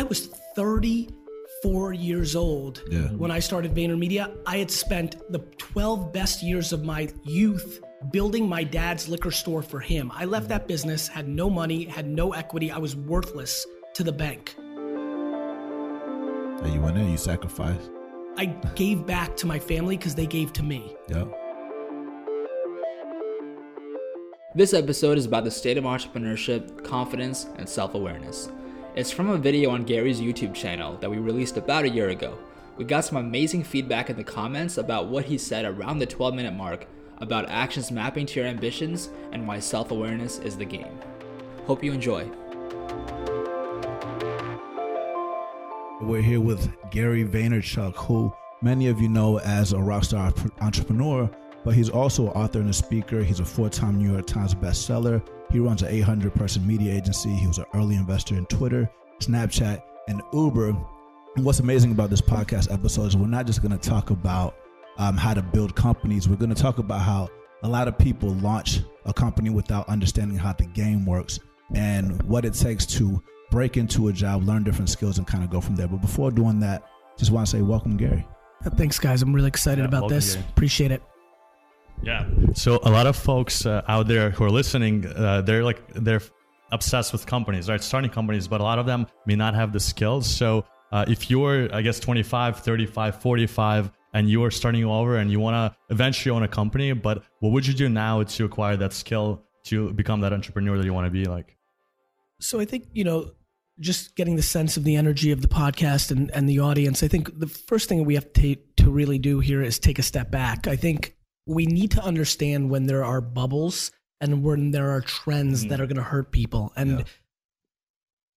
I was 34 years old Yeah. when I started VaynerMedia. I had spent the 12 best years of my youth building my dad's liquor store for him. I left that business, had no money, had no equity. I was worthless to the bank. And you went in, you sacrificed. I gave back to my family because they gave to me. Yeah. This episode is about the state of entrepreneurship, confidence, and self awareness. It's from a video on Gary's YouTube channel that we released about a year ago. We got some amazing feedback in the comments about what he said around the 12 minute mark about actions mapping to your ambitions and why self awareness is the game. Hope you enjoy. We're here with Gary Vaynerchuk, who many of you know as a rockstar entrepreneur, but he's also an author and a speaker. He's a four-time New York Times bestseller. He runs an 800-person media agency. He was an early investor in Twitter, Snapchat, and Uber. And what's amazing about this podcast episode is we're not just going to talk about um, how to build companies. We're going to talk about how a lot of people launch a company without understanding how the game works and what it takes to break into a job, learn different skills, and kind of go from there. But before doing that, just want to say welcome, Gary. Thanks, guys. I'm really excited Yeah, about welcome, this. Gary. Appreciate it. Yeah. So a lot of folks uh, out there who are listening, uh, they're like they're obsessed with companies, right? Starting companies, but a lot of them may not have the skills. So uh, if you're, I guess, 25, 35, 45, and you are starting over and you want to eventually own a company, but what would you do now to acquire that skill to become that entrepreneur that you want to be like? So I think, you know, just getting the sense of the energy of the podcast and, and the audience, I think the first thing we have to, to really do here is take a step back. I think we need to understand when there are bubbles and when there are trends mm-hmm. that are going to hurt people. And Yeah.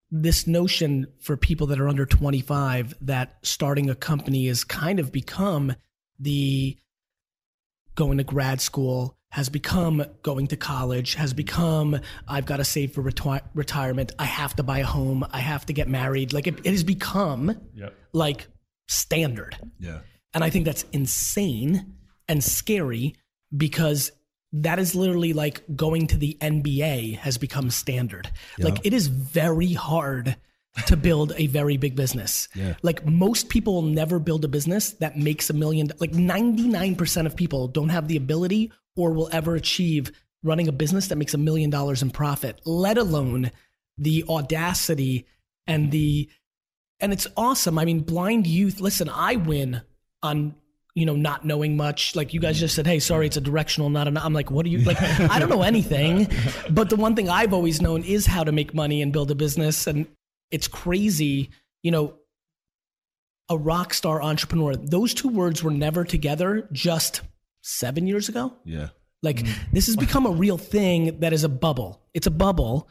this notion for people that are under 25 that starting a company has kind of become the going to grad school has become going to college has mm-hmm. become i've got to save for reti- retirement i have to buy a home i have to get married like it, it has become Yep. like standard Yeah. and I think that's insane and scary because that is literally like going to the NBA has become standard. Like it is very hard to build a very big business. Yeah. Like most people will never build a business that makes a million like 99% of people don't have the ability or will ever achieve running a business that makes a million dollars in profit, let alone the audacity and the and it's awesome. I mean, blind youth. Listen, I win on you know not knowing much. Like you guys mm-hmm. just said, hey, sorry, it's a directional, not an. I'm like, what do you like? I don't know anything, but the one thing I've always known is how to make money and build a business, and it's crazy. You know, a rock star entrepreneur. Those two words were never together just seven years ago. Yeah. Like mm-hmm. this has become a real thing that is a bubble. It's a bubble.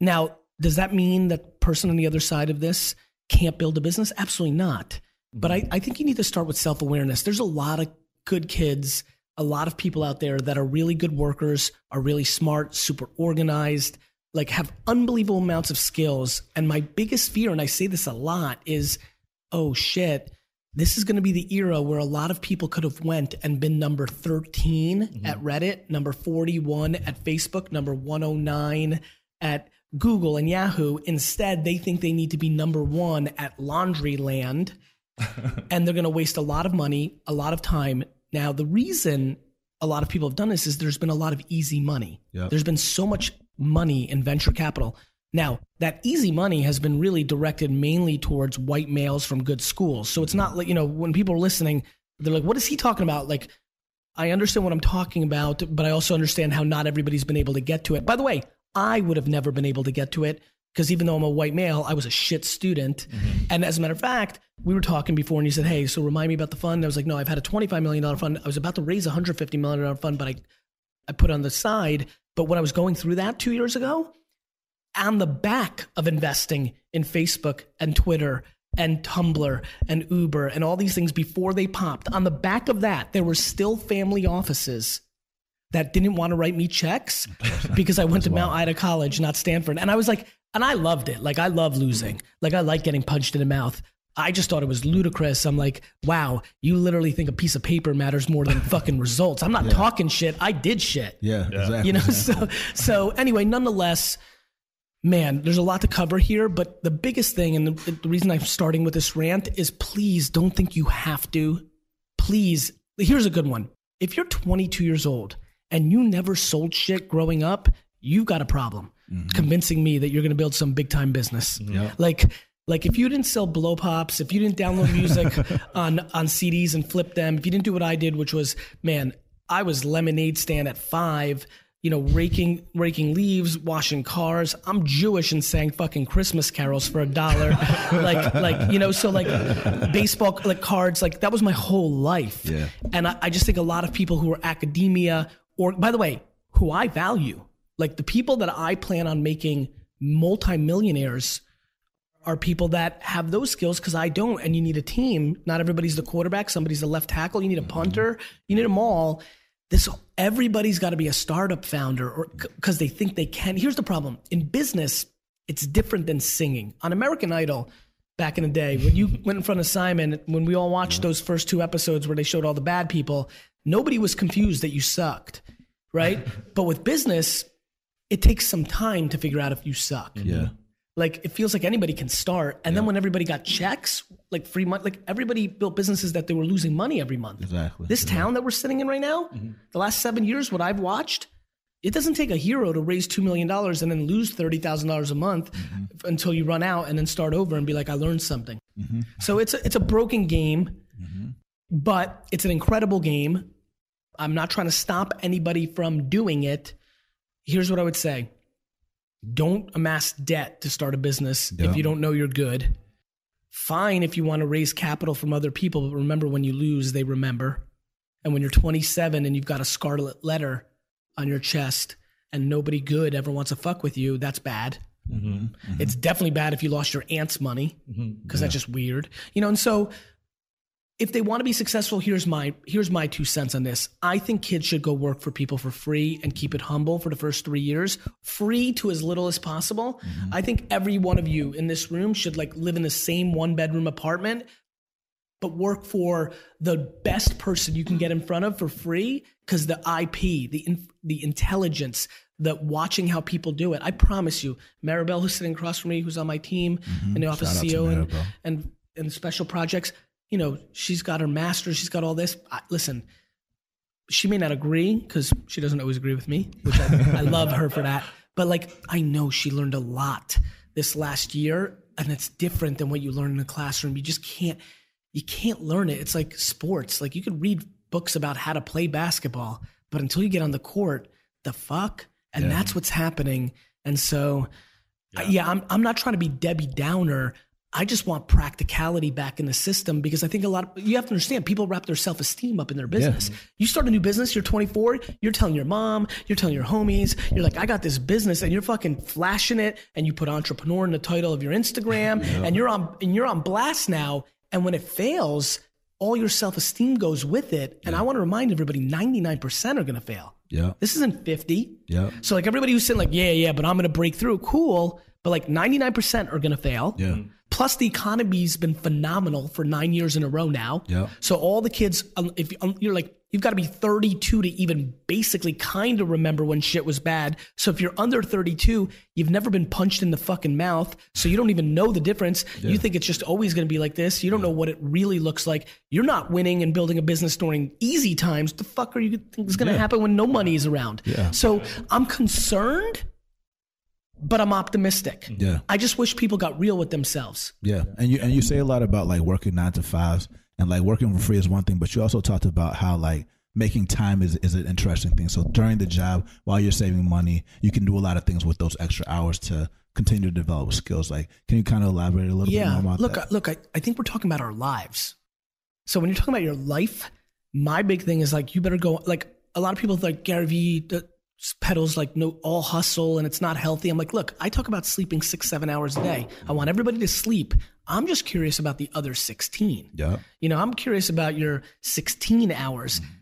Now, does that mean that person on the other side of this can't build a business? Absolutely not. But I, I think you need to start with self awareness. There's a lot of good kids, a lot of people out there that are really good workers, are really smart, super organized, like have unbelievable amounts of skills. And my biggest fear, and I say this a lot, is oh shit, this is going to be the era where a lot of people could have went and been number 13 mm-hmm. at Reddit, number 41 at Facebook, number 109 at Google and Yahoo. Instead, they think they need to be number 1 at Laundryland and they're going to waste a lot of money, a lot of time. Now, the reason a lot of people have done this is there's been a lot of easy money. Yep. There's been so much money in venture capital. Now, that easy money has been really directed mainly towards white males from good schools. So it's not like, you know, when people are listening, they're like, what is he talking about? Like, I understand what I'm talking about, but I also understand how not everybody's been able to get to it. By the way, I would have never been able to get to it because even though I'm a white male, I was a shit student. Mm-hmm. And as a matter of fact, we were talking before and you said, Hey, so remind me about the fund. I was like, No, I've had a $25 million fund. I was about to raise a $150 million fund, but I, I put it on the side. But when I was going through that two years ago, on the back of investing in Facebook and Twitter and Tumblr and Uber and all these things before they popped, on the back of that, there were still family offices that didn't want to write me checks because I went to Mount Ida College, not Stanford. And I was like, and I loved it. Like, I love losing. Like, I like getting punched in the mouth. I just thought it was ludicrous. I'm like, wow, you literally think a piece of paper matters more than fucking results. I'm not talking shit. I did shit Yeah. Exactly. you know so so anyway nonetheless man, there's a lot to cover here, but the biggest thing and the, the reason I'm starting with this rant is please don't think you have to. Please, here's a good one. If you're 22 years old and you never sold shit growing up, you've got a problem Mm-hmm. convincing me that you're going to build some big time business. Mm-hmm. Like, like if you didn't sell blow pops, if you didn't download music on on CDs and flip them, if you didn't do what I did, which was, man, I was lemonade stand at five, you know, raking raking leaves, washing cars. I'm Jewish and sang fucking Christmas carols for a dollar, like like you know, so like baseball like cards, like that was my whole life. Yeah. And I, I just think a lot of people who are academia or by the way, who I value, like the people that I plan on making multimillionaires are people that have those skills because I don't. And you need a team. Not everybody's the quarterback. Somebody's the left tackle. You need a punter. You need them all. This everybody's got to be a startup founder or because they think they can. Here's the problem in business. It's different than singing on American Idol. Back in the day, when you went in front of Simon, when we all watched those first two episodes where they showed all the bad people, nobody was confused that you sucked, right? but with business, it takes some time to figure out if you suck. Yeah. Mm-hmm. Like it feels like anybody can start, and then when everybody got checks, like free money, like everybody built businesses that they were losing money every month. Exactly. This town that we're sitting in right now, mm-hmm. the last seven years, what I've watched, it doesn't take a hero to raise two million dollars and then lose thirty thousand dollars a month mm-hmm. until you run out and then start over and be like, I learned something. So it's a, it's a broken game, but it's an incredible game. I'm not trying to stop anybody from doing it. Here's what I would say don't amass debt to start a business Yeah. if you don't know you're good. Fine if you want to raise capital from other people, but remember when you lose, they remember. And when you're 27 and you've got a scarlet letter on your chest and nobody good ever wants to fuck with you, that's bad. Mm-hmm, mm-hmm. It's definitely bad if you lost your aunt's money mm-hmm, because that's just weird. You know, and so if they want to be successful, here's my here's my two cents on this. I think kids should go work for people for free and keep it humble for the first three years, free to as little as possible. I think every one of you in this room should like live in the same one bedroom apartment, but work for the best person you can get in front of for free because the IP, the in, the intelligence, the watching how people do it. I promise you, Maribel, who's sitting across from me, who's on my team in the office Shout CEO and, and and special projects. You know, she's got her master, she's got all this. I, listen, she may not agree because she doesn't always agree with me, which I, I love her for that. But like, I know she learned a lot this last year, and it's different than what you learn in the classroom. You just can't, you can't learn it. It's like sports. Like you could read books about how to play basketball, but until you get on the court, the fuck, and that's what's happening. And so, yeah, yeah I'm, I'm not trying to be Debbie Downer. I just want practicality back in the system because I think a lot of you have to understand people wrap their self esteem up in their business. You start a new business, you're 24, you're telling your mom, you're telling your homies, you're like, I got this business, and you're fucking flashing it, and you put entrepreneur in the title of your Instagram, and you're on and you're on blast now. And when it fails, all your self esteem goes with it. And I want to remind everybody, 99% are going to fail. Yeah. This isn't 50. Yeah. So like everybody who's saying like, yeah, yeah, but I'm going to break through. Cool. But like 99% are going to fail. Yeah. Plus the economy's been phenomenal for nine years in a row now. Yeah. So all the kids, um, if um, you're like, you've got to be 32 to even basically kind of remember when shit was bad. So if you're under 32, you've never been punched in the fucking mouth. So you don't even know the difference. You think it's just always going to be like this. You don't know what it really looks like. You're not winning and building a business during easy times. The fuck are you think is going to happen when no money is around? Yeah. So I'm concerned, but I'm optimistic. Yeah. I just wish people got real with themselves. Yeah, and you and you say a lot about like working nine to fives and like working for free is one thing, but you also talked about how like making time is is an interesting thing. So during the job, while you're saving money, you can do a lot of things with those extra hours to continue to develop skills. Like, can you kind of elaborate a little bit Yeah. more about Look, that? I- look, I, I think we're talking about our lives. So when you're talking about your life, my big thing is like you better go like a lot of people like Gary Vee the pedals like no all hustle and it's not healthy. I'm like, look, I talk about sleeping six, seven hours a day. I want everybody to sleep. I'm just curious about the other 16. yeah, You know, I'm curious about your 16 hours. Mm-hmm.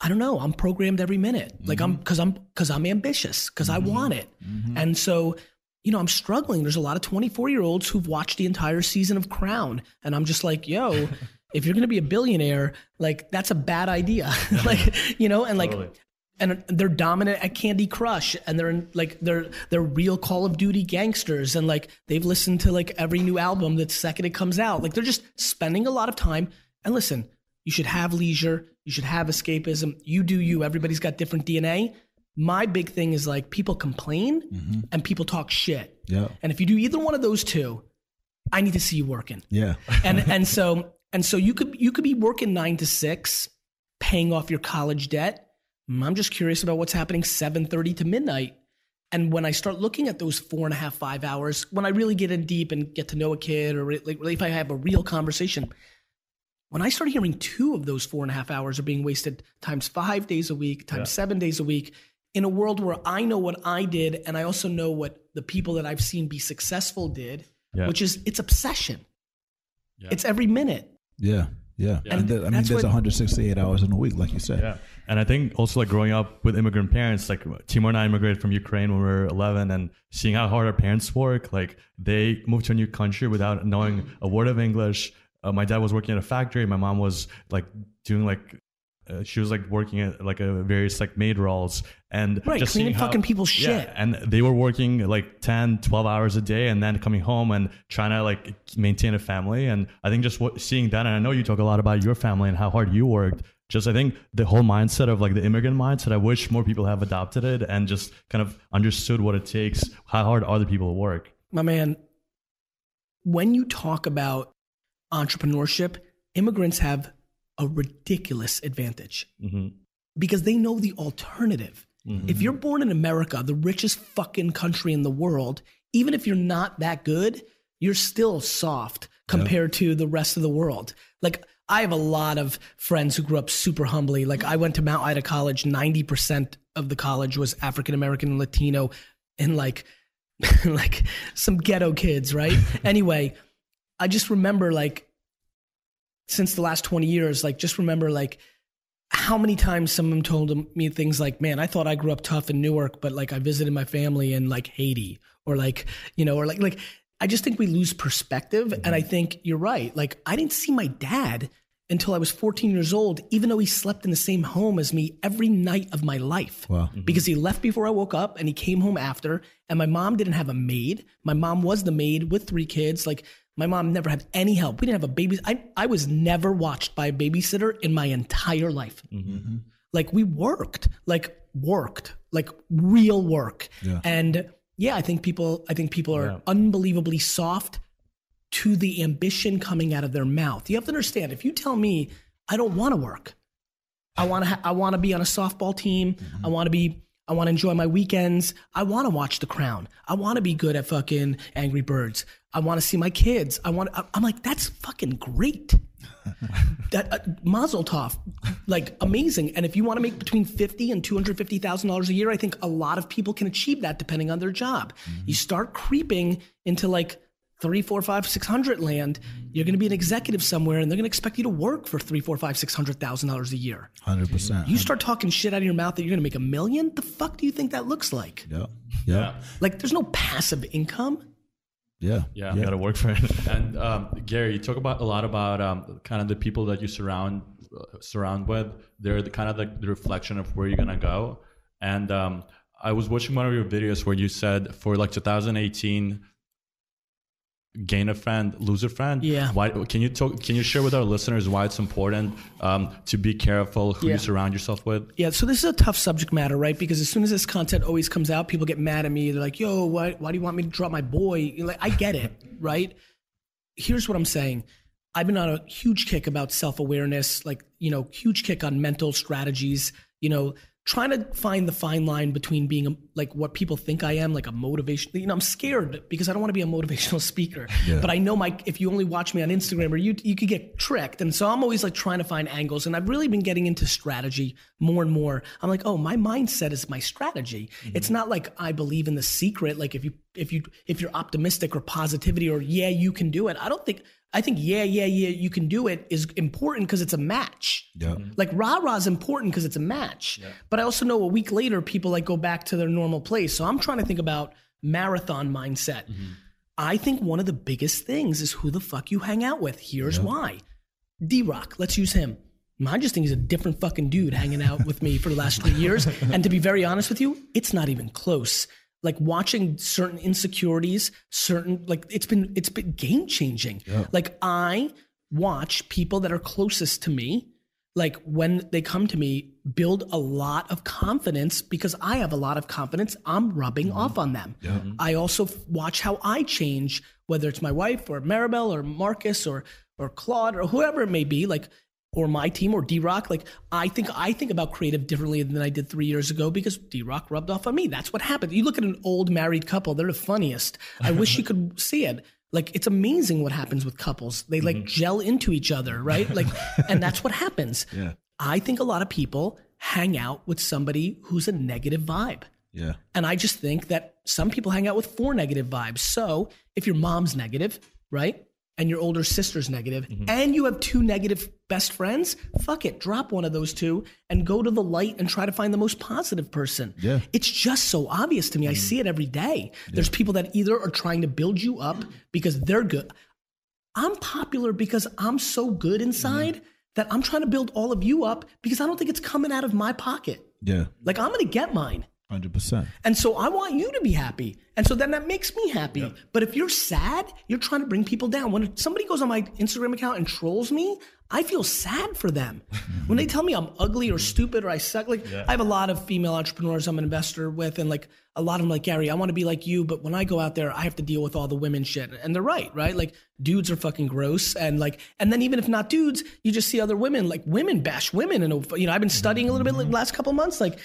I don't know. I'm programmed every minute. Like I'm mm-hmm. because I'm because I'm ambitious because I mm-hmm. want it. And so, you know, I'm struggling. There's a lot of 24 year olds who've watched the entire season of Crown, and I'm just like, yo, if you're gonna be a billionaire, like that's a bad idea. like, you know, and like. And they're dominant at Candy Crush, and they're in, like they're they're real Call of Duty gangsters, and like they've listened to like every new album the second it comes out. Like they're just spending a lot of time. And listen, you should have leisure, you should have escapism. You do you. Everybody's got different DNA. My big thing is like people complain mm-hmm. and people talk shit. Yeah. And if you do either one of those two, I need to see you working Yeah. and and so and so you could you could be working nine to six, paying off your college debt. Mm, I'm just curious about what's happening seven thirty to midnight. And when I start looking at those four and a half, five hours, when I really get in deep and get to know a kid, or like really if I have a real conversation, when I start hearing two of those four and a half hours are being wasted times five days a week, times seven days a week, in a world where I know what I did and I also know what the people that I've seen be successful did, Yeah. which is it's obsession. Yeah. It's every minute. Yeah. Yeah. And there- I mean, there's what- 168 hours in a week, like you said. Yeah. And I think also like growing up with immigrant parents, like Timur and I immigrated from Ukraine when we were 11 and seeing how hard our parents work, like they moved to a new country without knowing a word of English. Uh, my dad was working at a factory. My mom was like doing like, uh, she was like working at like a various like maid roles and Right, just cleaning how- fucking people's shit. Yeah, and they were working like 10 12 hours a day and then coming home and trying to like maintain a family and i think just what, seeing that and i know you talk a lot about your family and how hard you worked just i think the whole mindset of like the immigrant mindset. I wish more people have adopted it and just kind of understood what it takes how hard other people work. My man, when you talk about entrepreneurship, immigrants have a ridiculous advantage hmm because they know the alternative. If you're born in America, the richest fucking country in the world, even if you're not that good, you're still soft compared to the rest of the world. Like, I have a lot of friends who grew up super humbly. Like, I went to Mount Ida College, 90% of the college was African American and Latino, and like, like some ghetto kids, right? anyway, I just remember like since the last 20 years, like just remember like how many times someone told me things like, man, I thought I grew up tough in Newark, but like I visited my family in like Haiti or like, you know, or like, like, I just think we lose perspective. And I mm-hmm. think you're right. Like, I didn't see my dad until I was 14 years old, even though he slept in the same home as me every night of my life. Wow. Mm-hmm. Because he left before I woke up and he came home after. And my mom didn't have a maid. My mom was the maid with three kids. Like, my mom never had any help. We didn't have a baby. I, I was never watched by a babysitter in my entire life. Mm-hmm. Like we worked, like worked, like real work. Yeah. And yeah, I think people, I think people are Yeah. unbelievably soft to the ambition coming out of their mouth. You have to understand. If you tell me I don't want to work, I want to, ha- I want to be on a softball team. I want to be, I want to enjoy my weekends. I want to watch The Crown. I want to be good at fucking Angry Birds. I want to see my kids. I want. I'm like, that's fucking great. that uh, Mazel Tov, like amazing. And if you want to make between fifty and two hundred fifty thousand dollars a year, I think a lot of people can achieve that depending on their job. You start creeping into like three, four, five, six hundred land. You're going to be an executive somewhere, and they're going to expect you to work for three, four, five, six hundred thousand dollars a year. 100%. You start talking shit out of your mouth that you're going to make a million. The fuck do you think that looks like? yeah. Yeah. Like, there's no passive income. Yeah. Yeah. you gotta work for it And um, Gary, you talk about a lot about um, kind of the people that you surround surround with. They're the kind of the, the reflection of where you're gonna go. And um, I was watching one of your videos where you said for like 2018, gain a friend, lose a friend. Yeah. Why? Can you talk? Can you share with our listeners why it's important um, to be careful who Yeah. you surround yourself with? Yeah, so this is a tough subject matter, right? Because as soon as this content always comes out, people get mad at me. They're like, "Yo, why, why do you want me to drop my boy?" You're like, I get it, right? Here's what I'm saying. I've been on a huge kick about self awareness, like you know, huge kick on mental strategies. You know, trying to find the fine line between being a, like what people think I am, like a motivation. You know, I'm scared because I don't want to be a motivational speaker. But I know my if you only watch me on Instagram or you you could get tricked, and so I'm always like trying to find angles. And I've really been getting into strategy more and more. I'm like, oh, my mindset is my strategy. Mm-hmm. It's not like I believe in the secret. Like if you if you if you're optimistic or positivity or yeah, you can do it. I don't think. I think yeah, yeah, yeah, you can do it is important because it's a match. Yeah. Mm-hmm. Like rah rah is important because it's a match. But I also know a week later people like go back to their normal place. So I'm trying to think about marathon mindset. Mm-hmm. I think one of the biggest things is who the fuck you hang out with. Here's why. D Rock, let's use him. I just think he's a different fucking dude hanging out with me for the last three years. And to be very honest with you, it's not even close. Like watching certain insecurities, certain like it's been it's been game changing. Like I watch people that are closest to me, like when they come to me, build a lot of confidence because I have a lot of confidence. I'm rubbing mm-hmm. off on them. Mm-hmm. I also watch how I change, whether it's my wife or Maribel or Marcus or or Claude or whoever it may be, like or my team or D Rock. Like I think I think about creative differently than I did three years ago because D Rock rubbed off on me. That's what happened. You look at an old married couple; they're the funniest. I wish you could see it. Like it's amazing what happens with couples. They like mm-hmm. gel into each other, right? Like, and that's what happens. Yeah. I think a lot of people hang out with somebody who's a negative vibe. Yeah. And I just think that some people hang out with four negative vibes. So if your mom's negative, right? And your older sister's negative, mm-hmm. and you have two negative best friends, fuck it, drop one of those two and go to the light and try to find the most positive person. Yeah. It's just so obvious to me. I mm-hmm. see it every day. There's people that either are trying to build you up because they're good. I'm popular because I'm so good inside mm-hmm. that I'm trying to build all of you up because I don't think it's coming out of my pocket. Yeah. Like I'm going to get mine. Hundred percent. And so I want you to be happy. And so then that makes me happy. But if you're sad, you're trying to bring people down. When somebody goes on my Instagram account and trolls me, I feel sad for them. when they tell me I'm ugly or stupid or I suck, like I have a lot of female entrepreneurs I'm an investor with, and like a lot of them like Gary, I want to be like you, but when I go out there, I have to deal with all the women shit. And they're right, right? Like dudes are fucking gross. And like, and then even if not dudes, you just see other women, like women bash women. And, you know, I've been studying a little bit like, the last couple months, like,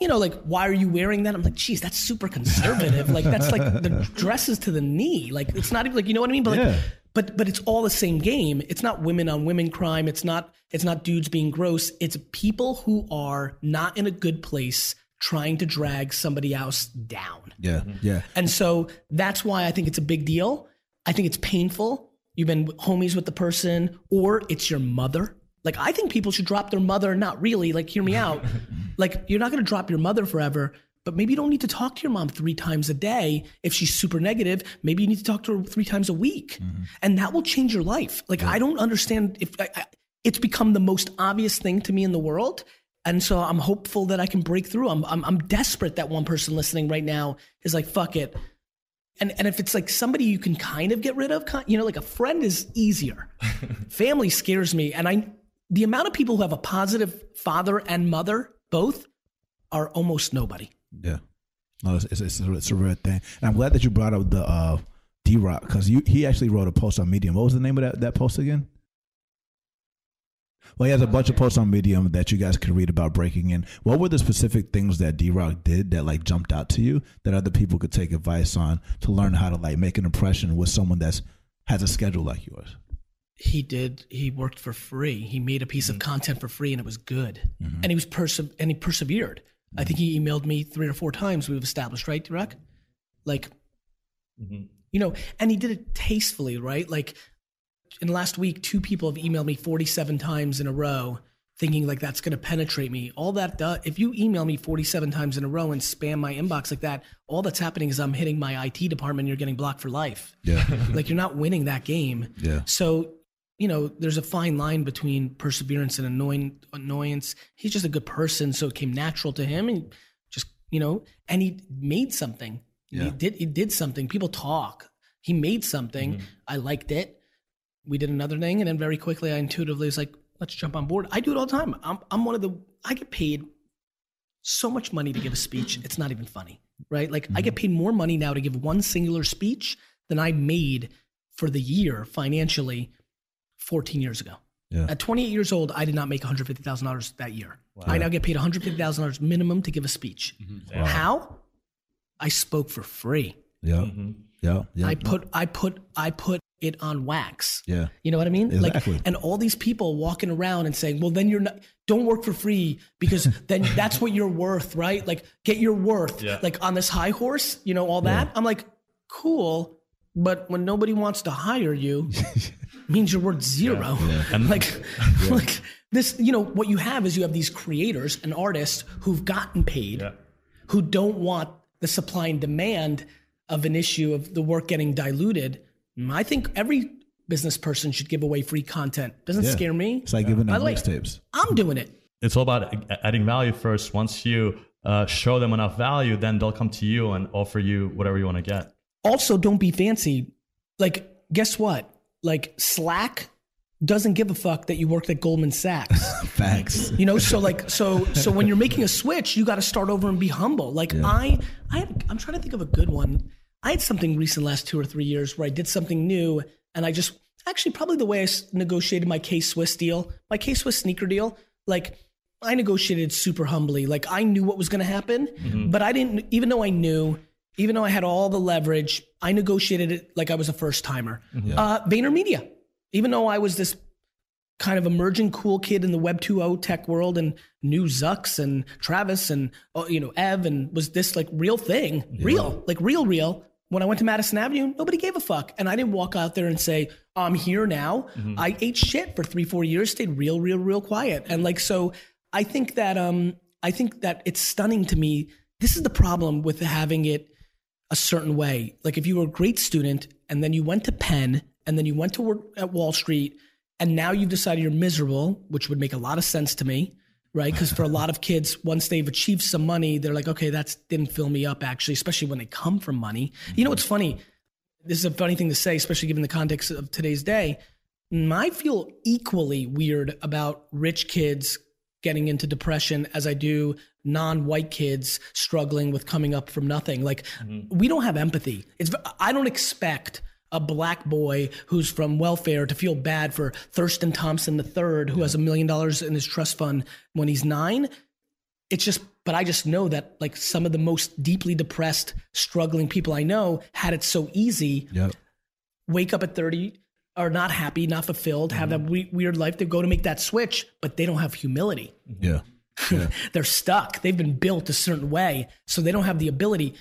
you know, like, why are you wearing that? I'm like, geez, that's super conservative. like, that's like the dresses to the knee. Like, it's not even like, you know what I mean? But like, but but it's all the same game. It's not women on women crime. It's not it's not dudes being gross. It's people who are not in a good place trying to drag somebody else down. Yeah. Mm-hmm. Yeah. And so that's why I think it's a big deal. I think it's painful. You've been homies with the person, or it's your mother. Like, I think people should drop their mother. Not really. Like, hear me out. like, you're not going to drop your mother forever, but maybe you don't need to talk to your mom three times a day if she's super negative. Maybe you need to talk to her three times a week, mm-hmm. and that will change your life. Like, I don't understand if I, I, it's become the most obvious thing to me in the world. And so I'm hopeful that I can break through. I'm, I'm, I'm desperate that one person listening right now is like, fuck it. And, and if it's like somebody you can kind of get rid of, you know, like a friend is easier. Family scares me. And I, the amount of people who have a positive father and mother, both, are almost nobody. Yeah. No, it's, it's, it's, a, it's a rare thing. And I'm glad that you brought up the uh, D Rock because he actually wrote a post on Medium. What was the name of that, that post again? Well, he has a bunch of posts on Medium that you guys can read about breaking in. What were the specific things that D Rock did that like jumped out to you that other people could take advice on to learn how to like make an impression with someone that's has a schedule like yours? He did. He worked for free. He made a piece of mm-hmm. content for free, and it was good. Mm-hmm. And he was perse- and he persevered. I think he mm-hmm. emailed me three or four times. We've established, right, D Rock? Like, you know, and he did it tastefully, right? Like, in the last week, two people have emailed me 47 times in a row, thinking like that's going to penetrate me. All that does, if you email me 47 times in a row and spam my inbox like that, all that's happening is I'm hitting my IT department. And you're getting blocked for life. Yeah. like you're not winning that game. Yeah. So, you know, there's a fine line between perseverance and annoying annoyance. He's just a good person, so it came natural to him, and just you know, and he made something. He did. He did something. People talk. He made something. Mm-hmm. I liked it. We did another thing, and then very quickly, I intuitively was like, "Let's jump on board." I do it all the time. I'm I'm one of the. I get paid so much money to give a speech. It's not even funny, right? Like I get mm-hmm. paid more money now to give one singular speech than I made for the year financially 14 years ago. Yeah. At 28 years old, I did not make $150,000 that year. I now get paid $150,000 minimum to give a speech. Mm-hmm. How? I spoke for free. Yeah. Mm-hmm. Yeah. Yeah. I put I put I put it on wax. Yeah. You know what I mean? Exactly. Like and all these people walking around and saying, "Well, then you're not don't work for free because then that's what you're worth, right? Like get your worth Yeah. like on this high horse, you know, all that." I'm like, "Cool, but when nobody wants to hire you, means you're worth zero. Like like this, you know, what you have is you have these creators and artists who've gotten paid Yeah. who don't want the supply and demand of an issue of the work getting diluted. I think every business person should give away free content. Doesn't Yeah. scare me. It's like giving out way, mixtapes. I'm doing it. It's all about adding value first. Once you uh, show them enough value, then they'll come to you and offer you whatever you want to get. Also, don't be fancy. Like, guess what? Like, Slack doesn't give a fuck that you worked at Goldman Sachs. Facts. You know, so like, so so when you're making a switch, you got to start over and be humble. Like I, I, had, I'm trying to think of a good one. I had something recent last two or three years where I did something new, and I just actually probably the way I negotiated my K Swiss deal, my K Swiss sneaker deal, like. I negotiated super humbly. Like I knew what was going to happen, mm-hmm. but I didn't. Even though I knew, even though I had all the leverage, I negotiated it like I was a first timer. Uh, VaynerMedia, even though I was this kind of emerging cool kid in the Web 2.0 tech world and knew Zucks and Travis and oh, you know Ev and was this like real thing, real, like real, real. When I went to Madison Avenue, nobody gave a fuck, and I didn't walk out there and say I'm here now. I ate shit for three, four years, stayed real, real, real quiet, and like so. I think that um, I think that it's stunning to me. This is the problem with having it a certain way. Like if you were a great student and then you went to Penn and then you went to work at Wall Street and now you've decided you're miserable, which would make a lot of sense to me, right? Because for a lot of kids, once they've achieved some money, they're like, okay, that didn't fill me up actually, especially when they come from money. You know what's mm-hmm. funny? This is a funny thing to say, especially given the context of today's day. I feel equally weird about rich kids getting into depression as I do non-white kids struggling with coming up from nothing. Like mm-hmm. we don't have empathy. It's I don't expect a black boy who's from welfare to feel bad for Thurston Thompson III who has a million dollars in his trust fund when he's 9. It's just but I just know that like some of the most deeply depressed struggling people I know had it so easy Yep. wake up at 30 are not happy, not fulfilled, have that mm-hmm. we- weird life. They go to make that switch, but they don't have humility. Yeah. They're stuck. They've been built a certain way, so they don't have the ability.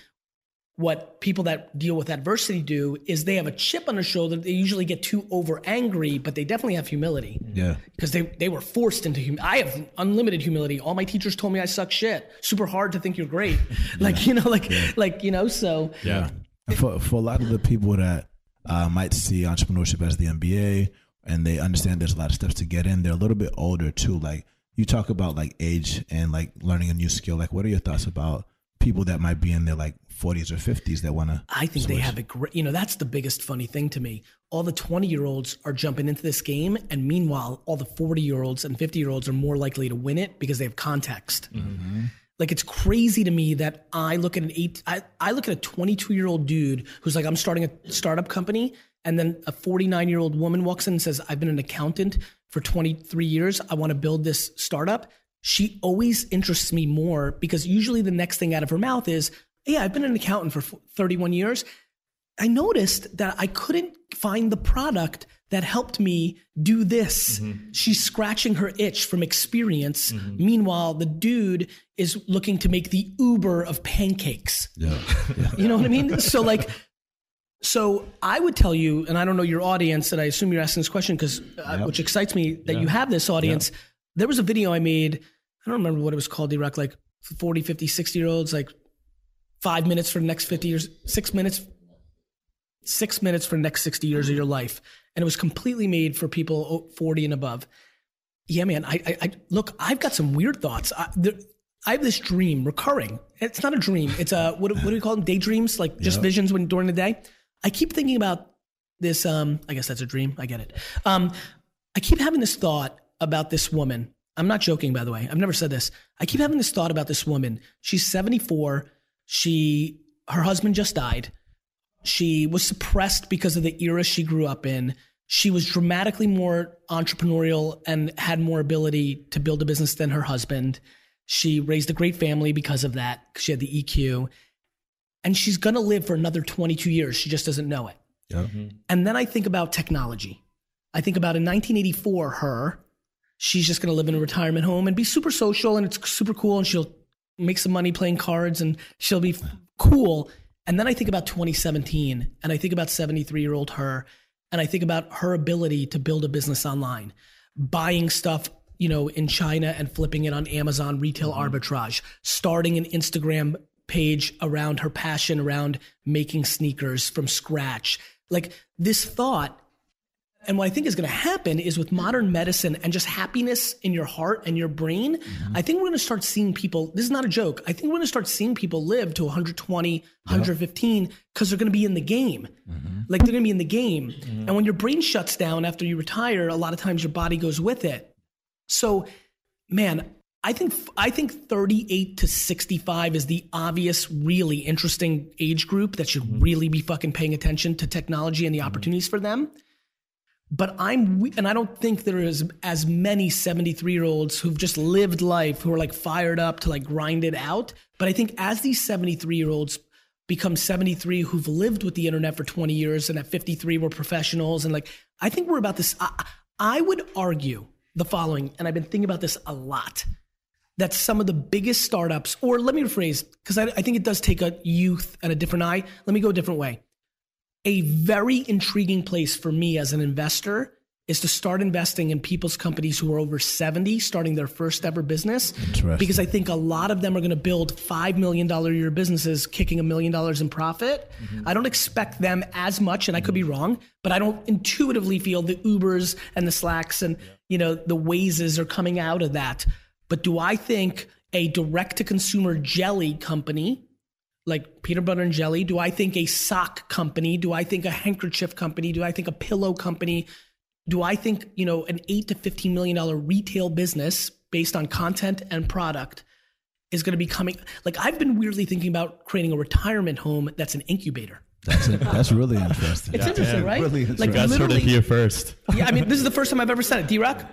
What people that deal with adversity do is they have a chip on their shoulder. They usually get too over angry, but they definitely have humility Yeah. because they, they were forced into hum- I have unlimited humility. All my teachers told me I suck shit. Super hard to think you're great. Like, you know, like, like, you know, so Yeah. For for a lot of the people that uh, might see entrepreneurship as the NBA and they understand there's a lot of steps to get in, they're a little bit older too. Like you talk about like age and like learning a new skill. Like, what are your thoughts about people that might be in their like 40s or 50s that want to? I think they have a great. You know, that's the biggest funny thing to me. All the 20 year olds are jumping into this game. And meanwhile, all the 40 year olds and 50 year olds are more likely to win it because they have context. Like it's crazy to me that I look at an eight, I, I look at a 22 year old dude who's like, I'm starting a startup company. And then a 49 year old woman walks in and says, I've been an accountant for 23 years. I want to build this startup. She always interests me more because usually the next thing out of her mouth is, Yeah, I've been an accountant for 31 years. I noticed that I couldn't find the product that helped me do this. She's scratching her itch from experience. Meanwhile, the dude is looking to make the Uber of pancakes. Yeah. yeah. You know what I mean? So like, so I would tell you, and I don't know your audience, and I assume you're asking this question because, uh, which excites me that you have this audience. There was a video I made. I don't remember what it was called, D Rock, like 40, 50, 60 year olds, like five minutes for the next 50 years, six minutes, six minutes for the next 60 years of your life. And it was completely made for people 40 and above. Yeah, man. I, I, I look, I've got some weird thoughts. I, there, I have this dream recurring. It's not a dream. It's a, what, what do we call them? Daydreams, like just visions when during the day. I keep thinking about this. Um, I guess that's a dream. I get it. Um, I keep having this thought about this woman. I'm not joking, by the way. I've never said this. I keep having this thought about this woman. She's 74. She, her husband just died. She was suppressed because of the era she grew up in. She was dramatically more entrepreneurial and had more ability to build a business than her husband. She raised a great family because of that. 'cause She had the EQ. And she's going to live for another 22 years. She just doesn't know it. Yep. Mm-hmm. And then I think about technology. I think about in 1984, her, she's just going to live in a retirement home and be super social and it's super cool and she'll make some money playing cards and she'll be f- cool. And then I think about 2017 and I think about 73 year old her and I think about her ability to build a business online, buying stuff, you know, in China and flipping it on Amazon retail mm-hmm. arbitrage, starting an Instagram page around her passion around making sneakers from scratch. Like this thought And what I think is going to happen is with modern medicine and just happiness in your heart and your brain, mm-hmm. I think we're going to start seeing people. This is not a joke. I think we're going to start seeing people live to 120, 115 because they're going to be in the game. Mm-hmm. Like they're going to be in the game. Mm-hmm. And when your brain shuts down after you retire, a lot of times your body goes with it. So, man, I think I think 38 to 65 is the obvious, really interesting age group that should really be fucking paying attention to technology and the opportunities for them. But I'm, and I don't think there is as many 73 year olds who've just lived life who are like fired up to like grind it out. But I think as these 73 year olds become 73 who've lived with the internet for 20 years and at 53 were professionals and like, I think we're about this. I, I would argue the following, and I've been thinking about this a lot that some of the biggest startups, or let me rephrase, because I, I think it does take a youth and a different eye. Let me go a different way. A very intriguing place for me as an investor is to start investing in people's companies who are over 70, starting their first ever business. Interesting. Because I think a lot of them are going to build $5 million a year businesses, kicking a million dollars in profit. Mm-hmm. I don't expect them as much, and I could be mm-hmm. wrong, but I don't intuitively feel the Ubers and the Slacks and, you know, the Wazes are coming out of that. But do I think a direct to consumer jelly company like peanut butter and jelly? Do I think a sock company? Do I think a handkerchief company? Do I think a pillow company? Do I think, you know, an 8 to 15 million dollar retail business based on content and product is going to be coming like I've been weirdly thinking about creating a retirement home that's an incubator. That's it. That's really interesting. It's interesting, right? really like interesting. Guys heard it literally, here first. yeah, I mean, this is the first time I've ever said it. D-Rock?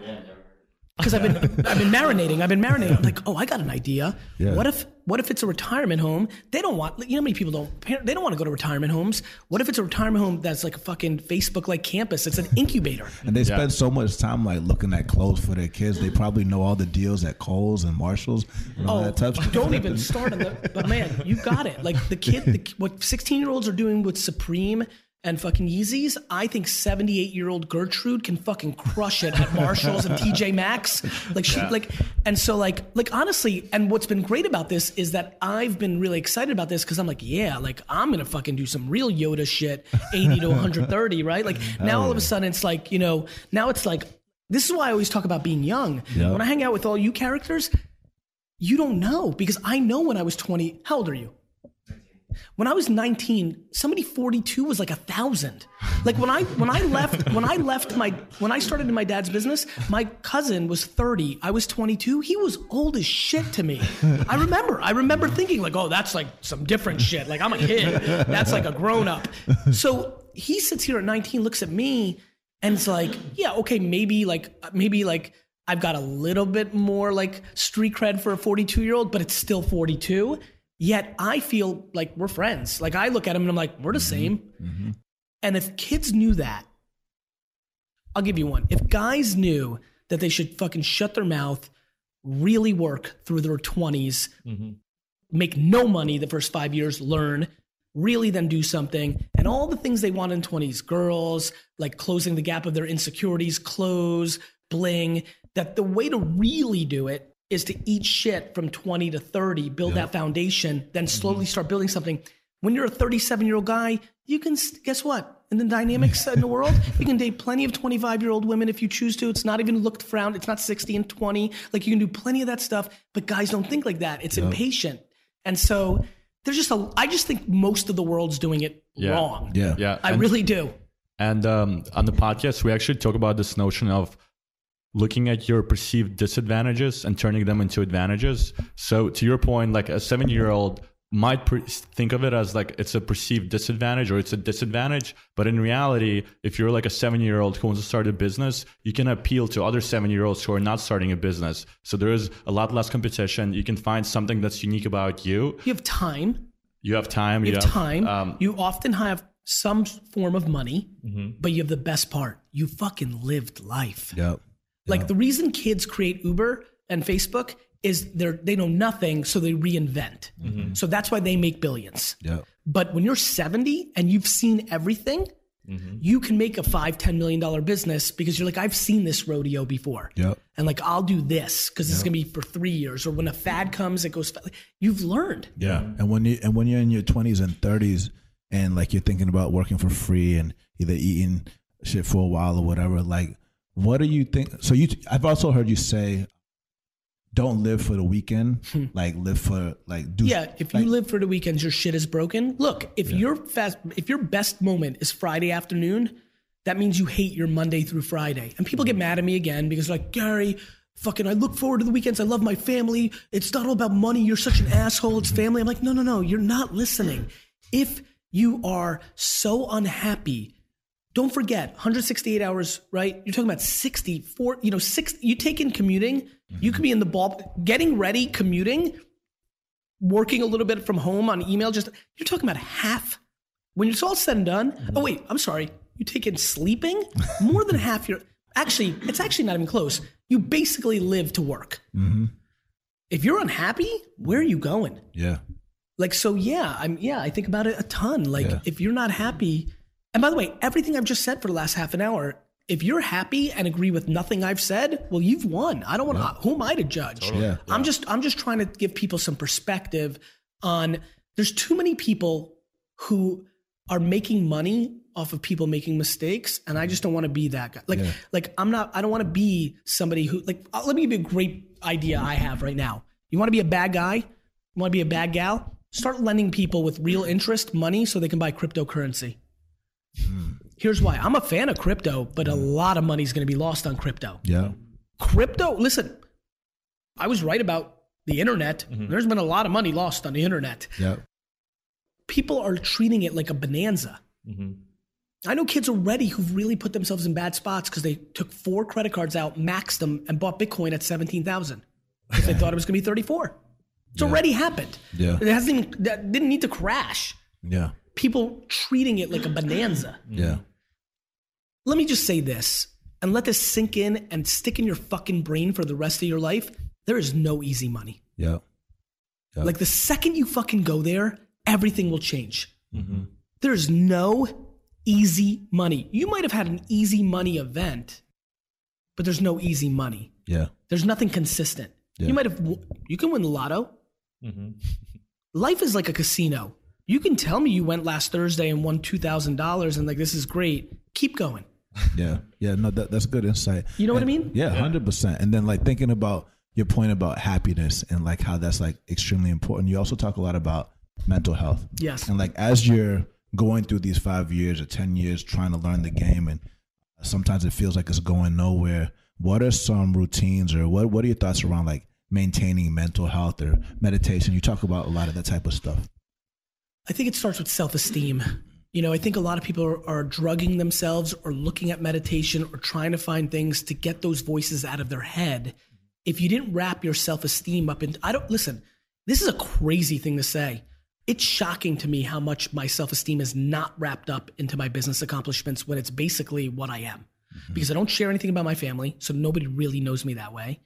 Because I've been I've been marinating. I've been marinating. I'm like, oh, I got an idea. Yeah. What if what if it's a retirement home? They don't want you know how many people don't they don't want to go to retirement homes. What if it's a retirement home that's like a fucking Facebook like campus? It's an incubator. And they spend so much time like looking at clothes for their kids. They probably know all the deals at Kohl's and Marshalls and all Oh, that type of don't even start on the. But man, you got it. Like the kid, the, what 16 year olds are doing with Supreme and fucking Yeezys, I think 78 year old Gertrude can fucking crush it at Marshalls and TJ Maxx. Like she, like, and so like, like honestly, and what's been great about this is that I've been really excited about this because I'm like, yeah, like I'm gonna fucking do some real Yoda shit, 80 to 130, right? Like now oh, all of a sudden it's like, you know, now it's like. This is why I always talk about being young. Yeah. When I hang out with all you characters, you don't know because I know when I was 20. How old are you? When I was 19, somebody 42 was like a thousand. Like when I when I left when I left my when I started in my dad's business, my cousin was 30. I was 22. He was old as shit to me. I remember. I remember thinking like, oh, that's like some different shit. Like I'm a kid. That's like a grown up. So he sits here at 19, looks at me, and it's like, yeah, okay, maybe like maybe like I've got a little bit more like street cred for a 42 year old, but it's still 42. Yet I feel like we're friends. Like I look at him and I'm like, we're the mm-hmm. same. Mm-hmm. And if kids knew that, I'll give you one. If guys knew that they should fucking shut their mouth, really work through their 20s, mm-hmm. make no money the first five years, learn, really then do something, and all the things they want in 20s girls, like closing the gap of their insecurities, clothes, bling that the way to really do it is to eat shit from 20 to 30, build that foundation, then slowly start building something. When you're a 37 year old guy, you can, guess what? In the dynamics in the world, you can date plenty of 25 year old women if you choose to. It's not even looked frowned. It's not 60 and 20. Like you can do plenty of that stuff, but guys don't think like that. It's impatient. And so there's just a, I just think most of the world's doing it Yeah. wrong. Yeah. Yeah, I and- really do. And um, on the podcast, we actually talk about this notion of looking at your perceived disadvantages and turning them into advantages. So, to your point, like a seven year old might per- think of it as like it's a perceived disadvantage or it's a disadvantage. But in reality, if you're like a seven year old who wants to start a business, you can appeal to other seven year olds who are not starting a business. So, there is a lot less competition. You can find something that's unique about you. You have time. You have time. You have time. Um, you often have some form of money, but you have the best part. You fucking lived life. Yep. Like the reason kids create Uber and Facebook is they're they know nothing, so they reinvent. Mm-hmm. So that's why they make billions. Yep. But when you're 70 and you've seen everything, mm-hmm. you can make a five, ten million dollar business because you're like, I've seen this rodeo before. Yep. And like, I'll do this because it's gonna be for three years. Or when a fad comes, it goes. fa- You've learned. Yeah. Mm-hmm. And when you and when you're in your twenties and thirties and like you're thinking about working for free and either eating shit for a while or whatever. Like, what do you think? So you, I've also heard you say, don't live for the weekend. Hmm. like, live for like do. Yeah, if you live for the weekends, your shit is broken. Look, if your fast, if your best moment is Friday afternoon, that means you hate your Monday through Friday. And people get mm-hmm. mad at me again because like Gary, fucking, I look forward to the weekends. I love my family. It's not all about money. You're such an asshole. It's family. I'm like, no, no, no. You're not listening. If you are so unhappy don't forget 168 hours right? You're talking about 64 you know six you take in commuting you could be in the ball getting ready commuting working a little bit from home on email just you're talking about half. When it's all said and done oh wait i'm sorry you take in sleeping? More than half your actually it's actually not even close. You basically live to work. Mm-hmm. If you're unhappy where are you going? Yeah. like so yeah i'm yeah i think about it a ton. Like Yeah. if you're not happy and by the way everything i've just said for the last half an hour if you're happy and agree with nothing i've said well you've won. I don't want to who am i to judge? Yeah. i'm just i'm just trying to give people some perspective on there's too many people who are making money off of people making mistakes and i just don't want to be that guy. Like like i'm not i don't want to be somebody who like uh, let me give you a great idea i have right now. You want to be a bad guy? You want to be a bad gal? Start lending people with real interest money so they can buy cryptocurrency Hmm. here's why i'm a fan of crypto but a hmm. lot of money is going to be lost on crypto Yeah. crypto listen i was right about the internet mm-hmm. there's been a lot of money lost on the internet Yeah. people are treating it like a bonanza. Mm-hmm. I know kids already who've really put themselves in bad spots because they took four credit cards out, maxed them, and bought Bitcoin at seventeen thousand because they thought it was going to be thirty four. It's already happened. Yeah. it hasn't even that didn't need to crash. Yeah. People treating it like a bonanza. Yeah. Let me just say this and let this sink in and stick in your fucking brain for the rest of your life. There is no easy money. Yeah. Yep. Like the second you fucking go there, everything will change. Mm-hmm. There's no easy money. You might have had an easy money event, but there's no easy money. Yeah. There's nothing consistent. Yeah. You might have, you can win the lotto. Mm-hmm. Life is like a casino. You can tell me you went last Thursday and won $2,000 and like, this is great. Keep going. Yeah. Yeah. No, that, that's good insight. You know what I mean? Yeah, hundred percent. And then like thinking about your point about happiness and like how that's like extremely important. You also talk a lot about mental health. Yes. And like as you're going through these five years or ten years trying to learn the game and sometimes it feels like it's going nowhere. What are some routines or what what are your thoughts around like maintaining mental health or meditation? You talk about a lot of that type of stuff. I think it starts with self esteem. You know, I think a lot of people are, are drugging themselves or looking at meditation or trying to find things to get those voices out of their head. If you didn't wrap your self esteem up in, I don't, listen, this is a crazy thing to say. It's shocking to me how much my self esteem is not wrapped up into my business accomplishments when it's basically what I am. Mm-hmm. Because I don't share anything about my family, so nobody really knows me that way.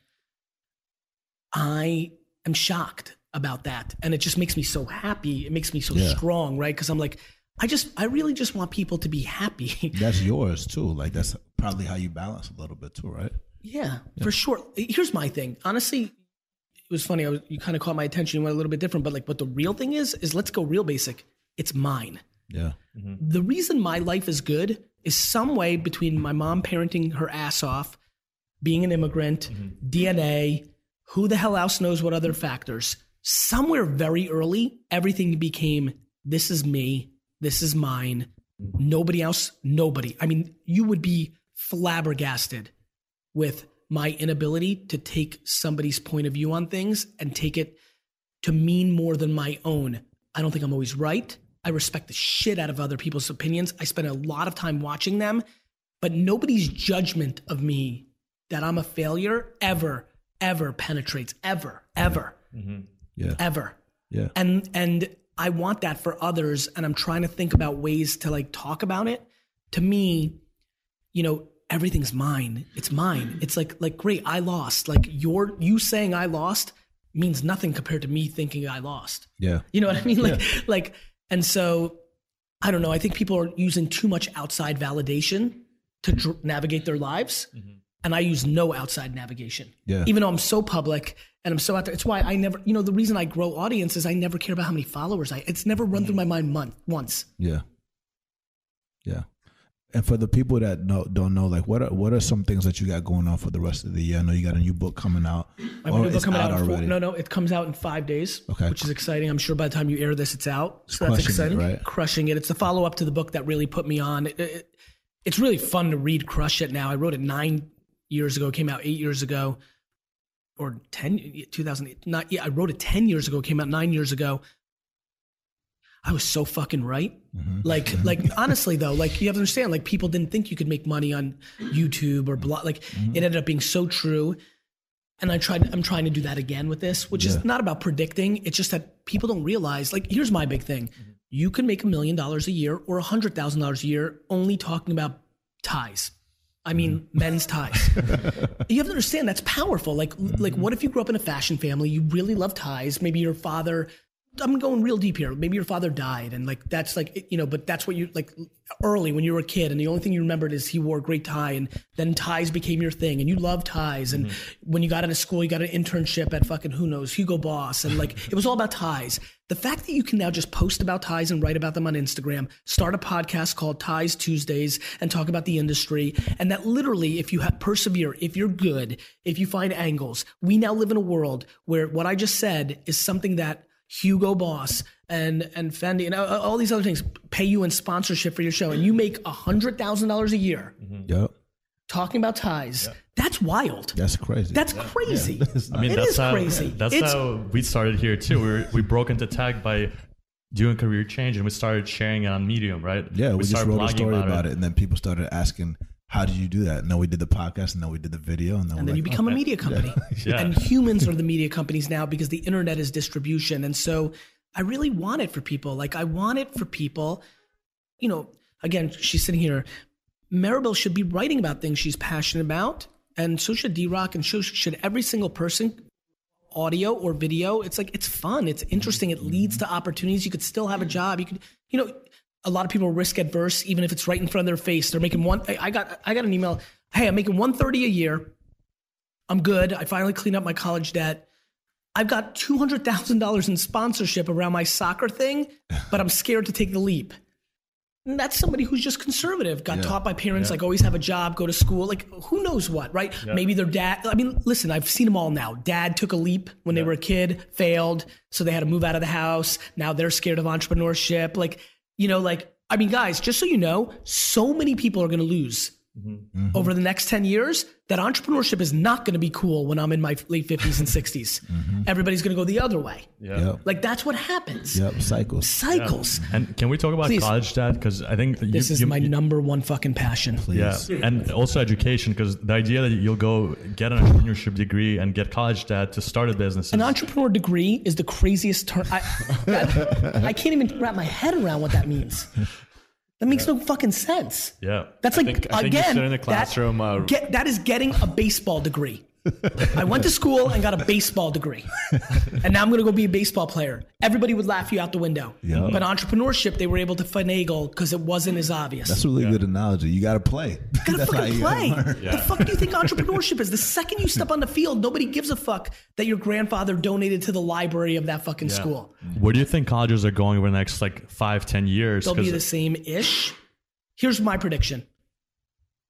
I am shocked about that. And it just makes me so happy. It makes me so Yeah. strong, right? Because I'm like, I just, I really just want people to be happy. That's yours too. Like that's probably how you balance a little bit too, right? yeah, for sure. Here's my thing. Honestly, it was funny. I was, you kind of caught my attention. You went a little bit different, but like, what the real thing is, is let's go real basic. It's mine. Yeah. Mm-hmm. the reason my life is good is some way between my mom parenting her ass off, being an immigrant, mm-hmm. DNA, who the hell else knows what other factors. Somewhere very early, everything became this is me, this is mine, nobody else, nobody. I mean, you would be flabbergasted with my inability to take somebody's point of view on things and take it to mean more than my own. I don't think I'm always right. I respect the shit out of other people's opinions. I spend a lot of time watching them, but nobody's judgment of me that I'm a failure ever, ever penetrates. Ever, ever, mm-hmm. Yeah. ever. Yeah. And and I want that for others, and I'm trying to think about ways to like talk about it. To me, you know, everything's mine. It's mine. It's like like great, I lost. Like your you saying I lost means nothing compared to me thinking I lost. Yeah. You know what I mean? Like, like, and so I don't know. I think people are using too much outside validation to dr- navigate their lives, mm-hmm. And I use no outside navigation. Yeah. Even though I'm so public and I'm so out there, it's why I never. You know, the reason I grow audience is I never care about how many followers I. It's never run through my mind month once. Yeah. Yeah. And for the people that know, don't know, like what are what are some things that you got going on for the rest of the year? I know you got a new book coming out. Have new oh, book coming out, in four, no, no, it comes out in five days, Okay. which is exciting. I'm sure by the time you air this, it's out. So that's crushing it, exciting. right? Crushing it. It's the follow up to the book that really put me on. It, it, it's really fun to read Crush It now. I wrote it nine years ago, came out eight years ago, or 10, 2008. Not, yeah, I wrote it 10 years ago, came out nine years ago. I was so fucking right. Mm-hmm. Like, like honestly though, like you have to understand, like people didn't think you could make money on YouTube or blog. Like Mm-hmm. it ended up being so true. And I tried, I'm trying to do that again with this, which Yeah. is not about predicting. It's just that people don't realize, like, here's my big thing. You can make a million dollars a year or a hundred thousand dollars a year only talking about ties. I mean, mm. men's ties. you have to understand that's powerful. Like, like what if you grew up in a fashion family? You really love ties. Maybe your father. I'm going real deep here. Maybe your father died, and like that's like you know, but that's what you like early when you were a kid, and the only thing you remembered is he wore a great tie, and then ties became your thing, and you love ties, and mm-hmm. when you got into school, you got an internship at fucking who knows Hugo Boss, and like it was all about ties. The fact that you can now just post about ties and write about them on Instagram, start a podcast called Ties Tuesdays, and talk about the industry, and that literally, if you have persevere, if you're good, if you find angles, we now live in a world where what I just said is something that Hugo Boss and and Fendi and all all these other things pay you in sponsorship for your show, and you make a hundred thousand dollars a year mm-hmm. Yep, talking about ties. That's wild. that's crazy. That's crazy. I mean, It that's is how crazy. that's It's- how we started here too. We were, we broke into tag by doing career change, and we started sharing it on Medium, right? yeah, we, just started wrote a story about, it. and then people started asking, "How did you do that?" And then we did the podcast, and then we did the video, and then, and then you like, become a media company. Yeah. And humans are the media companies now because the internet is distribution. And so I really want it for people. Like I want it for people, you know, again, she's sitting here. Maribel should be writing about things she's passionate about. And so should D Rock and so should every single person audio or video. It's like it's fun. It's mm-hmm. interesting. It leads to opportunities. You could still have a mm-hmm. job. You could, you know, a lot of people are risk adverse, even if it's right in front of their face. They're making one. I got I got an email. Hey, I'm making 130 a year. I'm good. I finally cleaned up my college debt. I've got $200,000 in sponsorship around my soccer thing, but I'm scared to take the leap. And that's somebody who's just conservative, got taught by parents, like always have a job, go to school, like who knows what, right? Maybe their dad, I mean, listen, I've seen them all now. Dad took a leap when they were a kid, failed, so they had to move out of the house. Now they're scared of entrepreneurship. Like, you know, like, I mean, guys, just so you know, so many people are going to lose Mm-hmm. Mm-hmm. over the next 10 years that entrepreneurship is not going to be cool when I'm in my late 50s and 60s. Mm-hmm. Everybody's going to go the other way. Yep, Like that's what happens. yep, cycles. Cycles. And can we talk about Please. college debt? Because I think you, This is you- my number one fucking passion. Yeah, and also education because the idea that you'll go get an entrepreneurship degree and get college debt to start a business. An entrepreneur degree is the craziest term. I, that- I can't even wrap my head around what that means. That makes no fucking sense. yeah, That's like think- I think again. in the that- classroom, uh, get, that is getting a baseball degree. I went to school and got a baseball degree, and now I'm going to go be a baseball player. Everybody would laugh you out the window. Yeah. But entrepreneurship, they were able to finagle because it wasn't as obvious. That's a really good analogy. You got to play. gotta fucking play. learn. The fuck do you think entrepreneurship is? The second you step on the field, nobody gives a fuck that your grandfather donated to the library of that fucking school. Mm-hmm. Where do you think colleges are going over the next like five, ten years? They'll be the same ish. Here's my prediction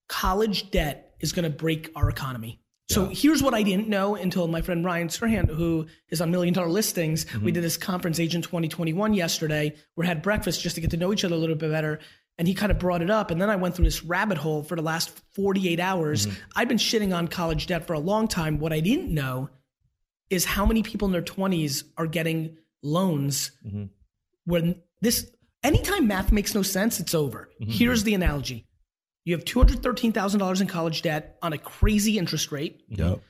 college debt is going to break our economy. So here's what I didn't know until my friend Ryan Serhant, who is on Million Dollar Listings, we mm-hmm. did this conference Agent 2021 yesterday. We had breakfast just to get to know each other a little bit better. And he kind of brought it up. And then I went through this rabbit hole for the last 48 hours. Mm-hmm. I've been shitting on college debt for a long time. What I didn't know is how many people in their 20s are getting loans mm-hmm. when this anytime math makes no sense it's over here's the analogy you have $213000 in college debt on a crazy interest rate. Yep,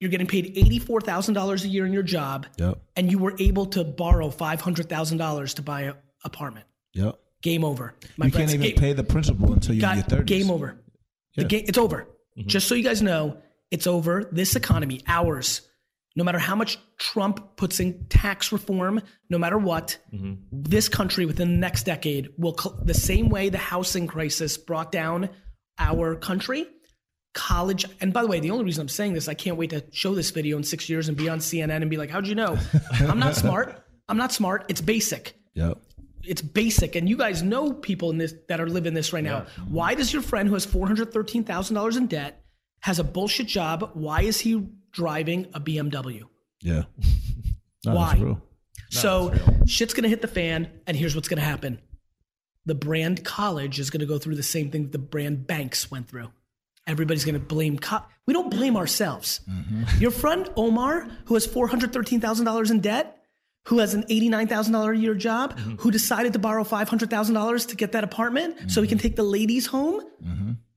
you're getting paid $84000 a year in your job. Yep, and you were able to borrow $500000 to buy an apartment. Yep. game over my You can't even Game- pay the principal until you're in your thirties. game over. The game it's over. Mm-hmm. Just so you guys know it's over. This economy ours no matter how much trump puts in tax reform no matter what mm-hmm. this country within the next decade will the same way the housing crisis brought down our country college and by the way the only reason i'm saying this i can't wait to show this video in six years and be on cnn and be like how'd you know? I'm not smart. I'm not smart. It's basic. Yep. it's basic, and you guys know people in this that are living this right now. Why does your friend who has four hundred thirteen thousand dollars in debt has a bullshit job? Why is he driving a BMW? Yeah. No, Why? So shit's gonna hit the fan, and here's what's gonna happen: the brand college is gonna go through the same thing that the brand banks went through. Everybody's gonna blame. Co- we don't blame ourselves. Your friend Omar, who has four hundred thirteen thousand dollars in debt, who has an eighty nine thousand dollar a year job, who decided to borrow five hundred thousand dollars to get that apartment so he can take the ladies home.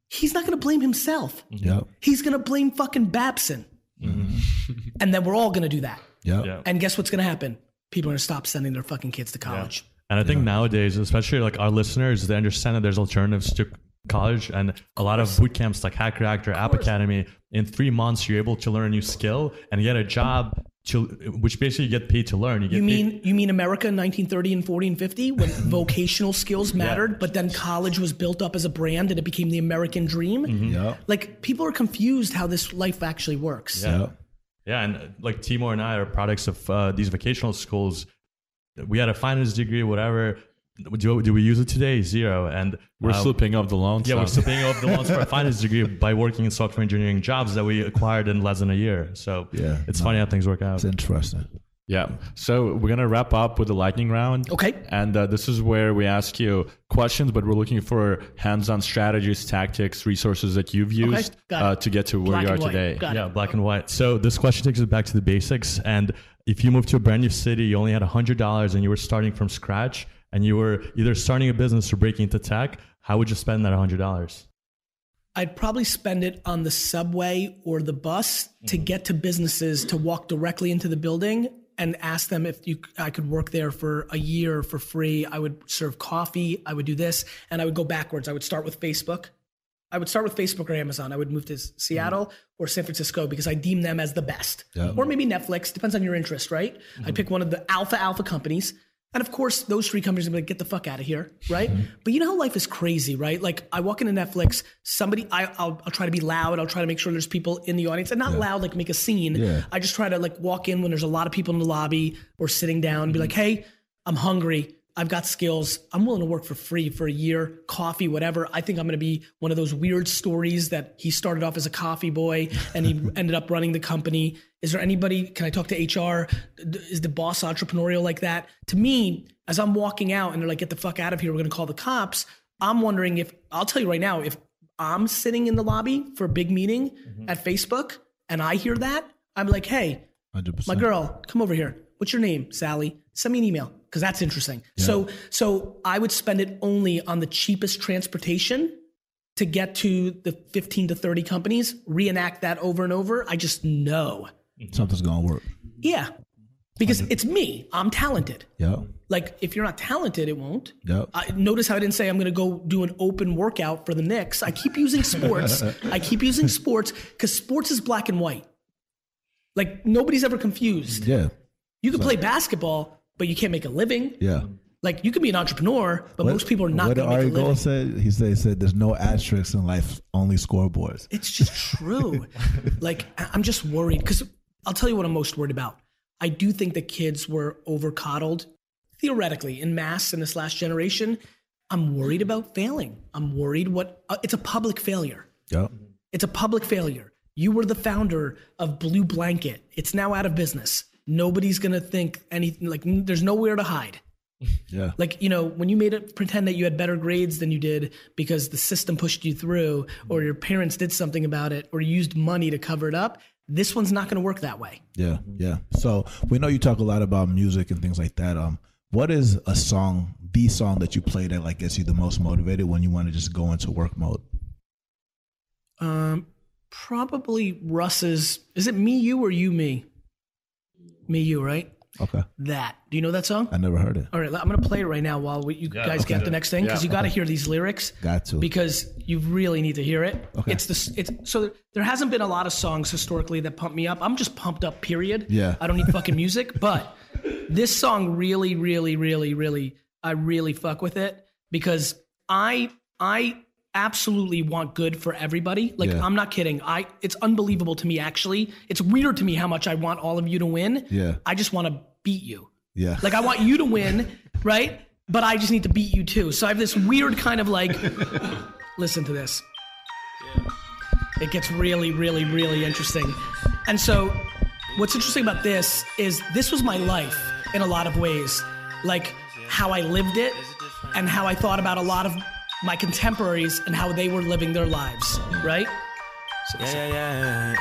He's not gonna blame himself. Yep. He's gonna blame fucking Babson, Mm-hmm. and then we're all gonna do that. Yep. Yeah. And guess what's going to happen? People are going to stop sending their fucking kids to college. And I think nowadays, especially like our listeners, they understand that there's alternatives to college and a lot of boot camps like Hack Reactor, App Academy. In three months, you're able to learn a new skill and get a job to, which basically you get paid to learn. You get You paid- mean you mean America in 1930 and 40 and 50 when vocational skills mattered, but then college was built up as a brand and it became the American dream? Yep. Like people are confused how this life actually works. Yeah, Yeah, and uh, like Timur and I are products of uh, these vocational schools. We had a finance degree, whatever. Do, do we use it today? Zero. And We're uh, still paying off the loans. yeah, we're still paying off the loans for a finance degree by working in software engineering jobs that we acquired in less than a year. So Yeah, it's no. funny how things work out. It's interesting. Yeah. So we're gonna wrap up with the lightning round. Okay. And uh, this is where we ask you questions, but we're looking for hands-on strategies, tactics, resources that you've used got it. uh, to get to where Black you are today. Got it. Yeah, black and white. So this question takes us back to the basics. And if you moved to a brand new city, you only had hundred dollars, and you were starting from scratch, and you were either starting a business or breaking into tech, how would you spend that hundred dollars? I'd probably spend it on the subway or the bus to mm-hmm. get to businesses to walk directly into the building and ask them if you I could work there for a year for free. I would serve coffee, I would do this, and I would go backwards. I would start with Facebook. I would start with Facebook or Amazon. I would move to mm-hmm. Seattle or San Francisco because I deem them as the best. Yeah. Or maybe Netflix, depends on your interest, right? I'd mm-hmm. pick one of the alpha alpha companies. And of course, those three companies be like, get the fuck out of here, right? Mm-hmm. But you know how life is crazy, right? Like I walk into Netflix, somebody, I, I'll, I'll try to be loud. I'll try to make sure there's people in the audience and not loud, like make a scene. Yeah. I just try to like walk in when there's a lot of people in the lobby or sitting down and be mm-hmm. like, hey, I'm hungry. I've got skills. I'm willing to work for free for a year, coffee, whatever. I think I'm going to be one of those weird stories that he started off as a coffee boy and he ended up running the company. Is there anybody? Can I talk to HR? Is the boss entrepreneurial like that? To me, as I'm walking out and they're like, get the fuck out of here, we're going to call the cops. I'm wondering if, I'll tell you right now, if I'm sitting in the lobby for a big meeting mm-hmm. at Facebook and I hear that, I'm like, hey, 100%. my girl, come over here. What's your name, Sally? Send me an email because that's interesting. So, so I would spend it only on the cheapest transportation to get to the 15 to 30 companies, reenact that over and over. I just know. Mm-hmm. Something's going to work. Yeah. Because it's me. I'm talented. Yeah. Like if you're not talented, it won't. Yeah. I, notice how I didn't say I'm going to go do an open workout for the Knicks. I keep using sports. I keep using sports because sports is black and white. Like nobody's ever confused. Yeah. You can play basketball, but you can't make a living. Yeah. Like you can be an entrepreneur, but most people are not What going to Ari make a living. Gold said, he said, he said, "There's no asterisks in life, only scoreboards." It's just true. like I'm just worried because I'll tell you what I'm most worried about. I do think the kids were over coddled theoretically in mass in this last generation. I'm worried about failing. I'm worried what uh, it's a public failure. Yep. It's a public failure. You were the founder of Blue Blanket. It's now out of business. Nobody's going to think anything like there's nowhere to hide. Yeah. Like, you know, when you made it pretend that you had better grades than you did because the system pushed you through or your parents did something about it or used money to cover it up, this one's not going to work that way. Yeah, yeah. So we know you talk a lot about music and things like that. Um, what is a song, the song that you play that like gets you the most motivated when you want to just go into work mode? Um, probably Russ's. Is it me, you, or you, me? Me, you, right? Okay, That. Do you know that song? I never heard it. All right, I'm going to play it right now while we, you guys okay. get the next thing because you got to hear these lyrics. Got to. because you really need to hear it. Okay. It's the it's so there hasn't been a lot of songs historically that pump me up. I'm just pumped up. Period. Yeah. I don't need fucking music, but this song really, really, really, really, I really fuck with it because I I absolutely want good for everybody. Like Yeah. I'm not kidding. I it's unbelievable to me actually. It's weird to me how much I want all of you to win. Yeah. I just want to beat you. Yeah. Like I want you to win, right? but I just need to beat you too. So I have this weird kind of like, listen to this. It gets really, really, really interesting. And so, what's interesting about this is this was my life in a lot of ways, like how I lived it and how I thought about a lot of my contemporaries and how they were living their lives, right? So Yeah, yeah, yeah,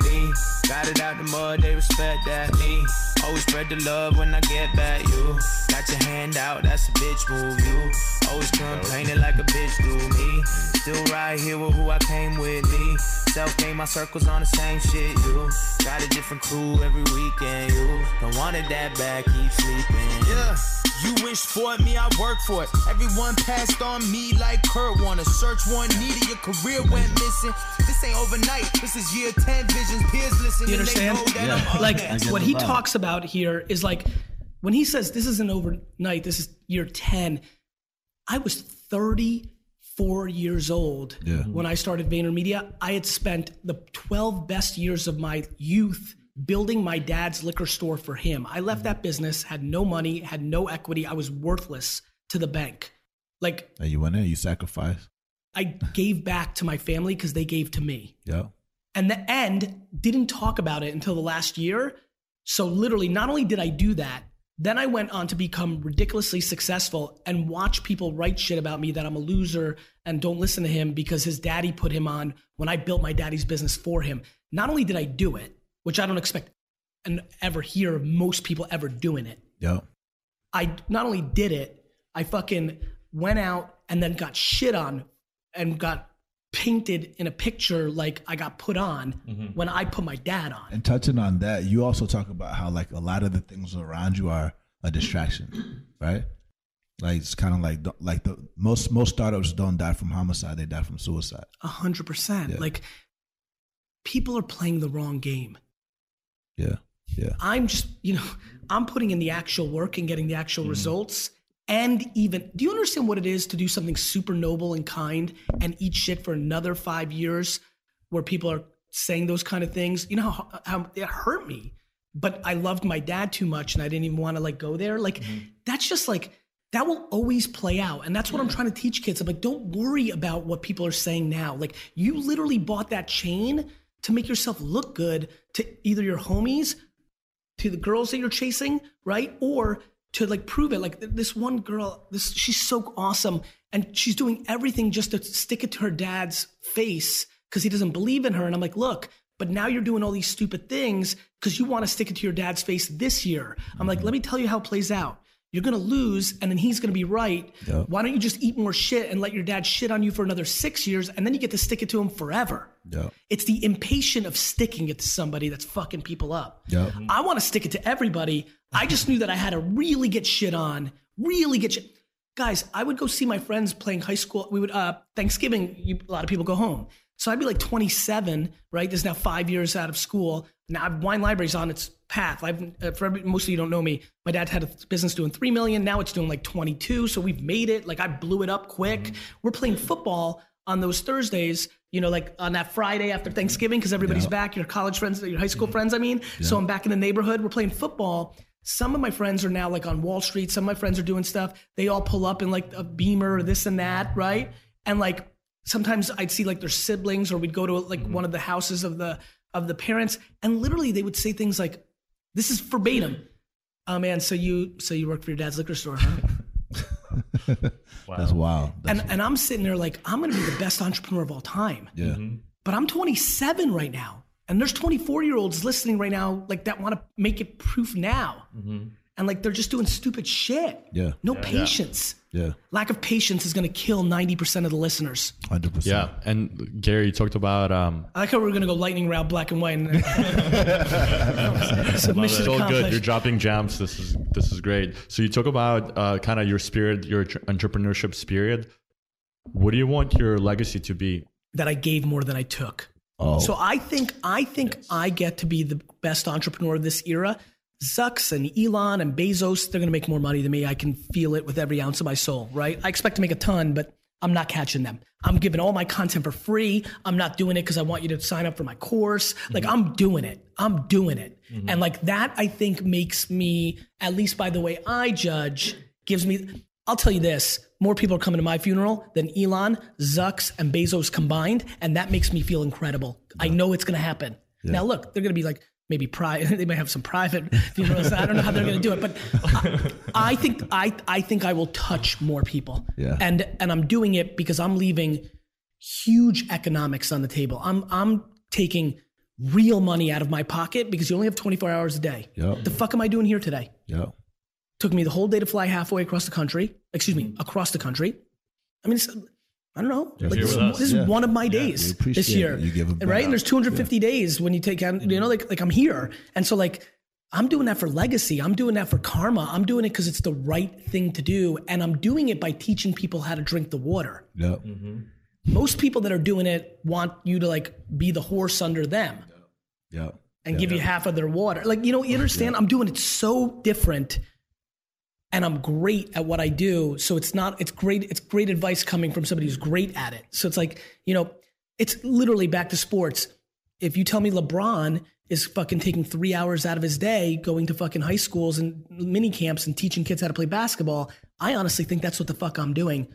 yeah. Me, got it out the mud, they respect that. Me, always spread the love when I get back. You, got your hand out, that's a bitch move. You, always complaining like a bitch do. Me, still right here with who I came with. Me, self made my circles on the same shit. You, got a different crew every weekend. You, don't want it that bad, keep sleeping. Yeah, you wish for it, me, I work for it. Everyone passed on me like Kurt Warner. Search one needed, your career went missing. This ain't overnight, this is year 10 visions. Peers listen You understand? know Like what he talks about here is like when he says this isn't overnight, this is year 10. I was 34 years old Yeah. when I started VaynerMedia. I had spent the 12 best years of my youth building my dad's liquor store for him. I left that business, had no money, had no equity. I was worthless to the bank. Like And you went in, you sacrificed. I gave back to my family because they gave to me Yeah. And the end didn't talk about it until the last year. So literally, not only did I do that, then I went on to become ridiculously successful and watch people write shit about me that I'm a loser and don't listen to him because his daddy put him on when I built my daddy's business for him. Not only did I do it, which I don't expect and ever hear most people ever doing it. Yeah. I not only did it, I fucking went out and then got shit on and got painted in a picture like I got put on mm-hmm. when I put my dad on. And touching on that, you also talk about how like a lot of the things around you are a distraction, right? Like it's kind of like like the most most startups don't die from homicide; they die from suicide. A hundred percent. Like people are playing the wrong game. Yeah, yeah, I'm just, you know, I'm putting in the actual work and getting the actual mm-hmm. results. And even, do you understand what it is to do something super noble and kind and eat shit for another five years where people are saying those kind of things? You know how, how it hurt me, but I loved my dad too much and I didn't even want to like go there. Like, mm-hmm. that's just like, that will always play out. And that's what I'm trying to teach kids. I'm like, don't worry about what people are saying now. Like, you literally bought that chain to make yourself look good to either your homies to the girls that you're chasing, right? Or to like prove it. Like this one girl, this she's so awesome, and she's doing everything just to stick it to her dad's face because he doesn't believe in her. And I'm like, look, but now you're doing all these stupid things because you want to stick it to your dad's face this year. I'm like, let me tell you how it plays out. You're gonna lose, and then he's gonna be right. Yep. Why don't you just eat more shit and let your dad shit on you for another six years, and then you get to stick it to him forever? Yeah, It's the impatient of sticking it to somebody that's fucking people up. yeah. I want to stick it to everybody. I just knew that I had to really get shit on, really get shit. Guys, I would go see my friends playing high school. We would uh Thanksgiving. You, a lot of people go home, so I'd be like 27, right? This is now five years out of school. Now I've- wine library's on its path. I've uh, for every, most of you don't know me. My dad had a business doing three million. Now it's doing like 22. So we've made it. Like I blew it up quick. We're playing football on those Thursdays, you know, like on that Friday after Thanksgiving, because everybody's back, your college friends, your high school friends, I mean. So I'm back in the neighborhood. We're playing football. Some of my friends are now like on Wall Street. Some of my friends are doing stuff. They all pull up in like a beamer or this and that, right? And like sometimes I'd see like their siblings, or we'd go to like mm-hmm. one of the houses of the of the parents, and literally they would say things like, "This is verbatim." Oh man, so you so you work for your dad's liquor store, huh? That's wild. That's, and and I'm sitting there like I'm gonna be the best entrepreneur of all time. yeah, mm-hmm. But I'm 27 right now. And there's 24 year olds listening right now, like that want to make it proof now. Mm-hmm. And like they're just doing stupid shit. Yeah. No patience. yeah, Lack of patience is going to kill 90% of the listeners. hundred percent. Yeah, and Gary you talked about um, I like how we're going to go lightning round black and white. And, Submission it's all good. You're dropping gems. This is this is great. So you talk about uh, kind of your spirit, your entrepreneurship spirit. What do you want your legacy to be? that I gave more than I took. Oh, So I think I think I get to be the best entrepreneur of this era. Zucks and Elon and Bezos, they're going to make more money than me. I can feel it with every ounce of my soul, right? I expect to make a ton, but I'm not catching them. I'm giving all my content for free. I'm not doing it because I want you to sign up for my course. Like mm-hmm. I'm doing it. I'm doing it. Mm-hmm. And like that, I think makes me, at least by the way I judge, gives me I'll tell you this: more people are coming to my funeral than Elon, Zucks, and Bezos combined, and that makes me feel incredible. I know it's going to happen. Now, look, they're going to be like maybe private. They might have some private funerals. I don't know how they're going to do it, but I, I think I I think I will touch more people. Yeah. And and I'm doing it because I'm leaving huge economics on the table. I'm I'm taking real money out of my pocket because you only have 24 hours a day. Yep. The fuck am I doing here today? Yeah. Took me the whole day to fly halfway across the country. Excuse me, across the country. I mean, it's, I don't know. Like this, with us. this is Yeah. one of my We days appreciate this year. You give right? back. And there's 250 days when you take out, you know, like like I'm here. And so like I'm doing that for legacy. I'm doing that for karma. I'm doing it because it's the right thing to do. And I'm doing it by teaching people how to drink the water. Yeah. Mm-hmm. Most people that are doing it want you to like be the horse under them Yeah. and give you half of their water. Like, you know, you understand? I'm doing it so different and I'm great at what I do. So it's not, it's great, it's great advice coming from somebody who's great at it. So it's like, you know, it's literally back to sports. If you tell me LeBron is fucking taking three hours out of his day going to fucking high schools and mini camps and teaching kids how to play basketball, I honestly think that's what the fuck I'm doing.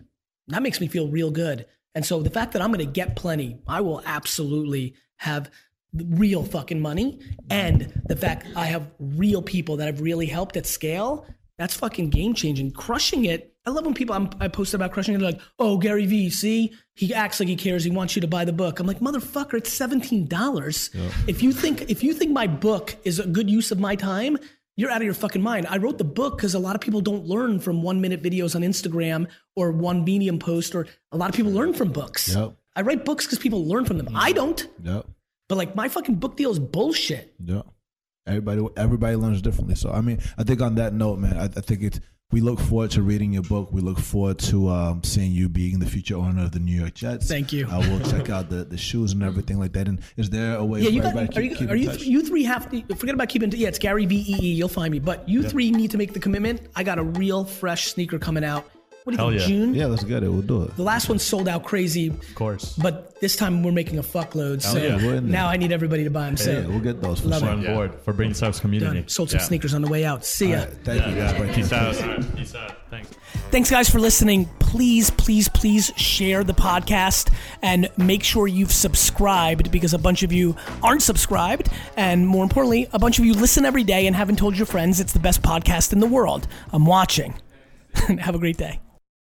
That makes me feel real good. And so the fact that I'm going to get plenty, I will absolutely have real fucking money. And the fact I have real people that have really helped at scale, that's fucking game changing. Crushing it. I love when people I'm, I posted about crushing it. They're like, "Oh, Gary Vee, see, he acts like he cares. He wants you to buy the book." I'm like, "Motherfucker, it's seventeen dollars. If you think if you think my book is a good use of my time, you're out of your fucking mind. I wrote the book because a lot of people don't learn from one minute videos on Instagram or one Medium post, or a lot of people learn from books. Yep. I write books because people learn from them. I don't. Yep. But like my fucking book deal is bullshit. Yeah. Everybody everybody learns differently. So I mean, I think on that note, man, I, I think it's we look forward to reading your book. We look forward to um, seeing you being the future owner of the New York Jets. Thank you. I will check out the, the shoes and everything like that. And is there a way Yeah, for you got. Are keep, you? keep Are you? touch? You three have to forget about keeping. Yeah, it's Gary V E E. You'll find me. But you three need to make the commitment. I got a real fresh sneaker coming out. What do you Hell think? yeah. June. yeah, let's get it. We'll do it. The last one sold out crazy, Of course. but this time we're making a fuckload. So yeah. We're in there. now I need everybody to buy them. So Yeah, we'll get those for Love sure. We're on board for Brain Subs community. done. Sold some Yeah. sneakers on the way out. See ya. All right, thank you guys. Bye. Peace out. Peace out. Thanks. Thanks, guys, for listening. Please, please, please share the podcast and make sure you've subscribed because a bunch of you aren't subscribed. And more importantly, a bunch of you listen every day and haven't told your friends it's the best podcast in the world. I'm watching. Have a great day.